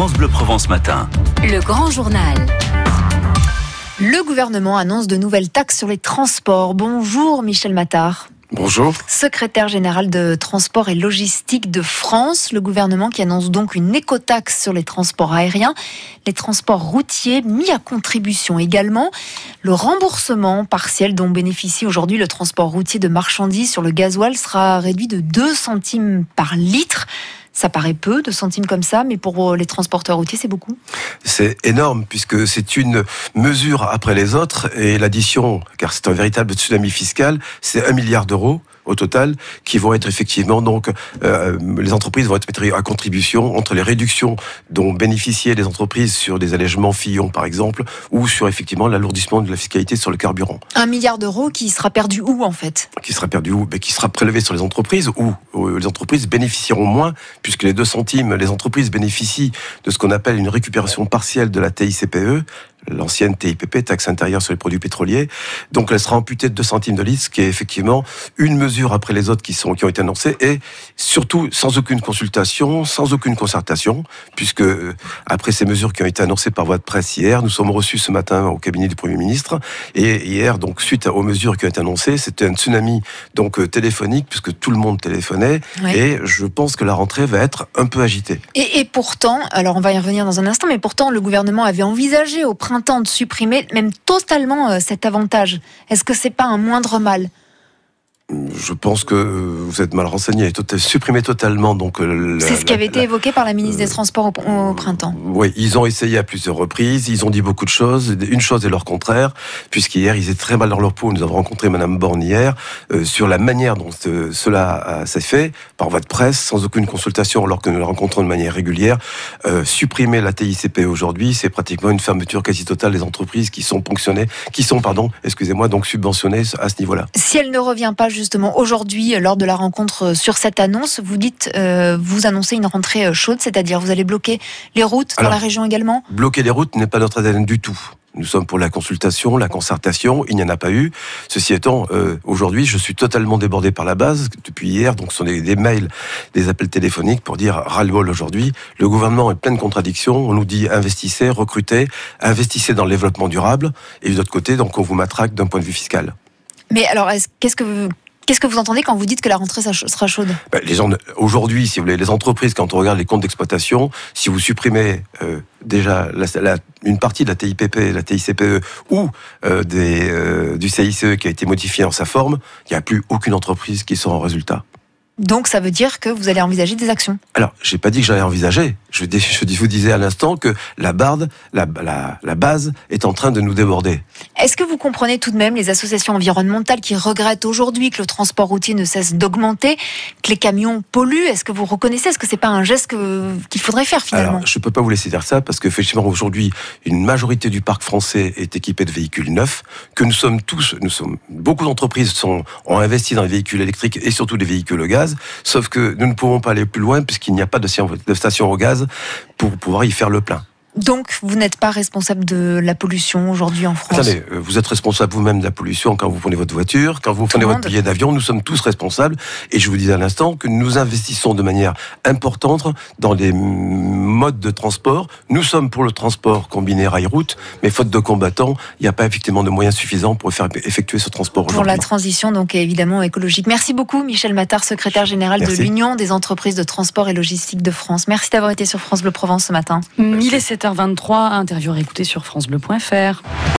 France Bleu Provence Matin. Le grand journal. Le gouvernement annonce de nouvelles taxes sur les transports. Bonjour Michel Mattard. Bonjour. Secrétaire général de Transport et Logistique de France, le gouvernement qui annonce donc une écotaxe sur les transports aériens, les transports routiers mis à contribution également, le remboursement partiel dont bénéficie aujourd'hui le transport routier de marchandises sur le gasoil sera réduit de 2 centimes par litre. Ça paraît peu, de centimes comme ça, mais pour les transporteurs routiers, c'est beaucoup. C'est énorme, puisque c'est une mesure après les autres, et l'addition, car c'est un véritable tsunami fiscal, c'est un milliard d'euros au total, qui vont être effectivement donc euh, les entreprises vont être mises à contribution entre les réductions dont bénéficiaient les entreprises sur des allègements Fillon par exemple, ou sur effectivement l'alourdissement de la fiscalité sur le carburant. Un milliard d'euros qui sera perdu où en fait? Qui sera perdu où? Ben, Qui sera prélevé sur les entreprises où les entreprises bénéficieront moins, puisque les deux centimes, les entreprises bénéficient de ce qu'on appelle une récupération partielle de la TICPE, l'ancienne TIPP, taxe intérieure sur les produits pétroliers. Donc elle sera amputée de 2 centimes de litre, ce qui est effectivement une mesure après les autres qui, sont, qui ont été annoncées, et surtout sans aucune consultation, sans aucune concertation, puisque euh, après ces mesures qui ont été annoncées par voie de presse hier, nous sommes reçus ce matin au cabinet du Premier ministre, et hier, donc suite aux mesures qui ont été annoncées, c'était un tsunami donc euh, téléphonique, puisque tout le monde téléphonait, et je pense que la rentrée va être un peu agitée. Et, et pourtant, alors on va y revenir dans un instant, mais pourtant le gouvernement avait envisagé au printemps de supprimer même totalement euh, cet avantage. Est-ce que c'est pas un moindre mal? Je pense que vous êtes mal renseigné. Supprimer totalement donc. Euh, c'est ce qui avait été évoqué par la ministre des Transports au, printemps. Oui, ils ont essayé à plusieurs reprises. Ils ont dit beaucoup de choses. Une chose et leur contraire, puisqu'hier ils étaient très mal dans leur peau. Nous avons rencontré Madame Borne hier euh, sur la manière dont euh, cela s'est fait par voie de presse, sans aucune consultation, alors que nous la rencontrons de manière régulière. supprimer la TICP aujourd'hui, c'est pratiquement une fermeture quasi totale des entreprises qui sont ponctionnées, qui sont pardon, excusez-moi, donc subventionnées à ce niveau-là. Si elle ne revient pas justement aujourd'hui lors de la rencontre sur cette annonce. Vous dites, euh, vous annoncez une rentrée euh, chaude, c'est-à-dire vous allez bloquer les routes dans la région également? Bloquer les routes n'est pas notre ADN du tout. Nous sommes pour la consultation, la concertation. Il n'y en a pas eu. Ceci étant, euh, aujourd'hui, je suis totalement débordé par la base depuis hier. Donc, ce sont des, mails, des appels téléphoniques pour dire ras-le-bol aujourd'hui. Le gouvernement est plein de contradictions. On nous dit investissez, recrutez, investissez dans le développement durable. Et de l'autre côté, donc, on vous matraque d'un point de vue fiscal. Mais alors, qu'est-ce que Qu'est-ce que vous entendez quand vous dites que la rentrée sera chaude? Ben, aujourd'hui, si vous voulez, les entreprises, quand on regarde les comptes d'exploitation, si vous supprimez euh, déjà une partie de la TIPP, la TICPE ou euh, euh, du CICE qui a été modifié en sa forme, il n'y a plus aucune entreprise qui sort en résultat. Donc ça veut dire que vous allez envisager des actions Alors, j'ai pas dit que j'allais envisager. Je, vous disais à l'instant que la barde, la, la, base est en train de nous déborder. Est-ce que vous comprenez tout de même les associations environnementales qui regrettent aujourd'hui que le transport routier ne cesse d'augmenter, que les camions polluent? Est-ce que vous reconnaissez? Est-ce que c'est pas un geste qu'il faudrait faire finalement? Alors, je peux pas vous laisser dire ça parce qu'effectivement aujourd'hui, une majorité du parc français est équipé de véhicules neufs, que nous sommes tous, nous sommes beaucoup d'entreprises ont investi dans les véhicules électriques et surtout des véhicules au gaz. Sauf que nous ne pouvons pas aller plus loin puisqu'il n'y a pas de station au gaz pour pouvoir y faire le plein. Donc, vous n'êtes pas responsable de la pollution aujourd'hui en France Attendez, euh, vous êtes responsable vous-même de la pollution quand vous prenez votre voiture, quand vous prenez votre billet d'avion, nous sommes tous responsables. Et je vous dis à l'instant que nous investissons de manière importante dans les modes de transport. Nous sommes pour le transport combiné rail-route, mais faute de combattants, il n'y a pas effectivement de moyens suffisants pour faire effectuer ce transport Pour la transition, donc évidemment écologique. Merci beaucoup, Michel Mattard, secrétaire général de l'Union des entreprises de transport et logistique de France. Merci d'avoir été sur France Bleu Provence ce matin. 7h23, interview écoutée sur FranceBleu.fr.